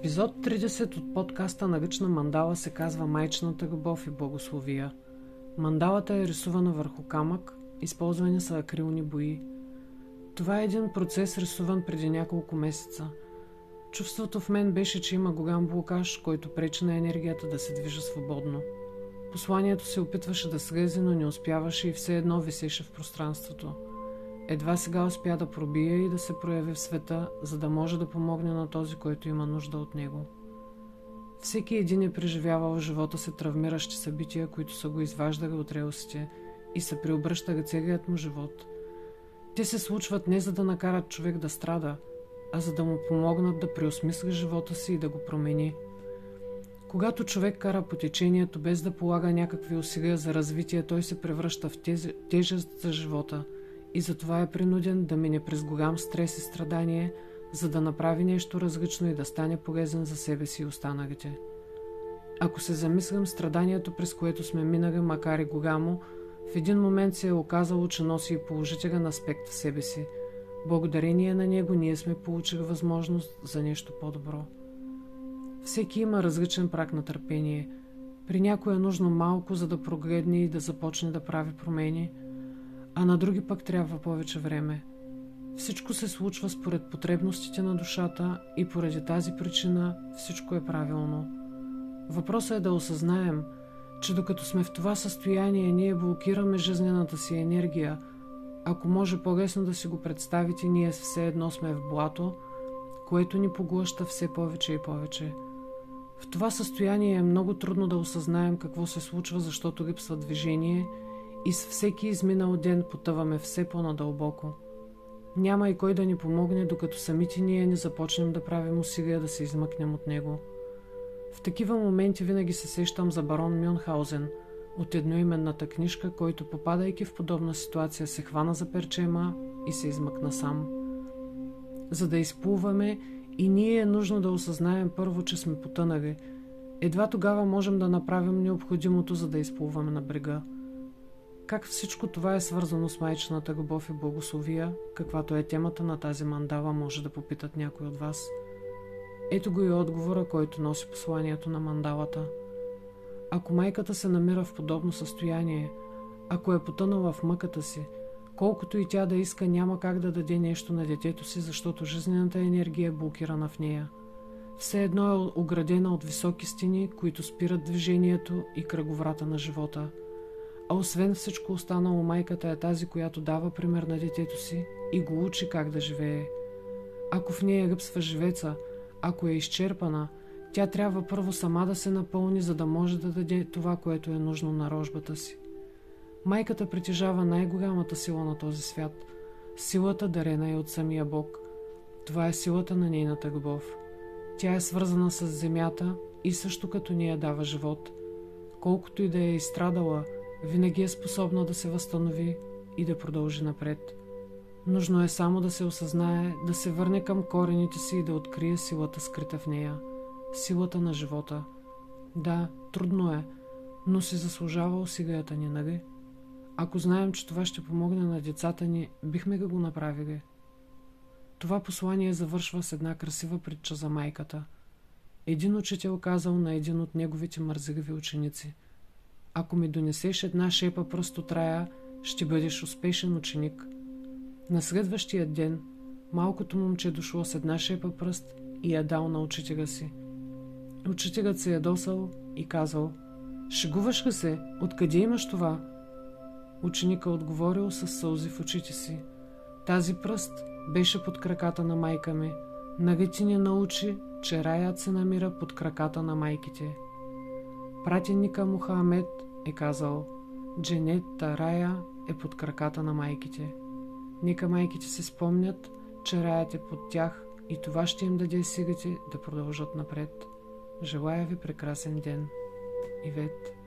Епизод 30 от подкаста на Ръчна мандала се казва Майчната любов и благословия. Мандалата е рисувана върху камък, използвани са акрилни бои. Това е един процес рисуван преди няколко месеца. Чувството в мен беше, че има голям блокаж, който пречи на енергията да се движи свободно. Посланието се опитваше да слезе, но не успяваше и все едно висеше в пространството – едва сега успя да пробие и да се прояви в света, за да може да помогне на този, който има нужда от него. Всеки един е преживявал в живота си травмиращи събития, които са го изваждали от релсите и са преобръщали целият му живот. Те се случват не за да накарат човек да страда, а за да му помогнат да преосмисли живота си и да го промени. Когато човек кара по течението без да полага някакви усилия за развитие, той се превръща в тежест за живота – и затова е принуден да мине през голям стрес и страдание, за да направи нещо различно и да стане полезен за себе си и останалите. Ако се замислям страданието, през което сме минали, макар и голямо, в един момент се е оказало, че носи и положителен аспект в себе си. Благодарение на него ние сме получили възможност за нещо по-добро. Всеки има различен прак на търпение. При някой е нужно малко, за да прогледне и да започне да прави промени – а на други пък трябва повече време. Всичко се случва според потребностите на душата и поради тази причина всичко е правилно. Въпросът е да осъзнаем, че докато сме в това състояние, ние блокираме жизнената си енергия. Ако може по-лесно да си го представите, ние все едно сме в блато, което ни поглъща все повече и повече. В това състояние е много трудно да осъзнаем какво се случва, защото липсва движение – и с всеки изминал ден потъваме все по-надълбоко. Няма и кой да ни помогне, докато самите ние не започнем да правим усилия да се измъкнем от него. В такива моменти винаги се сещам за барон Мюнхаузен от едноименната книжка, който попадайки в подобна ситуация се хвана за перчема и се измъкна сам. За да изплуваме и ние е нужно да осъзнаем първо, че сме потънали. Едва тогава можем да направим необходимото, за да изплуваме на брега. Как всичко това е свързано с майчината любов и благословия, каквато е темата на тази мандала, може да попитат някой от вас. Ето го и отговора, който носи посланието на мандалата. Ако майката се намира в подобно състояние, ако е потънала в мъката си, колкото и тя да иска, няма как да даде нещо на детето си, защото жизнената енергия е блокирана в нея. Все едно е оградена от високи стени, които спират движението и кръговрата на живота – а освен всичко останало, майката е тази, която дава пример на детето си и го учи как да живее. Ако в нея липсва живеца, ако е изчерпана, тя трябва първо сама да се напълни, за да може да даде това, което е нужно на рожбата си. Майката притежава най-голямата сила на този свят – силата дарена е от самия Бог. Това е силата на нейната любов. Тя е свързана с земята и също като ние дава живот. Колкото и да е изстрадала – винаги е способна да се възстанови и да продължи напред. Нужно е само да се осъзнае, да се върне към корените си и да открие силата скрита в нея. Силата на живота. Да, трудно е, но си заслужава усилията ни, нали? Ако знаем, че това ще помогне на децата ни, бихме го направили. Това послание завършва с една красива притча за майката. Един учител казал на един от неговите мързеливи ученици – ако ми донесеш една шепа пръст от рая, ще бъдеш успешен ученик. На следващия ден малкото момче дошло с една шепа пръст и я дал на учителя си. Учителят се ядосал и казал «Шегуваш ли се? Откъде имаш това?» Ученика отговорил с сълзи в очите си. Тази пръст беше под краката на майка ми. Нали ти ни научи, че раят се намира под краката на майките. Пратенника Мухамед е казал Дженет Рая е под краката на майките. Нека майките се спомнят, че раят е под тях и това ще им даде силите да продължат напред. Желая ви прекрасен ден. Ивет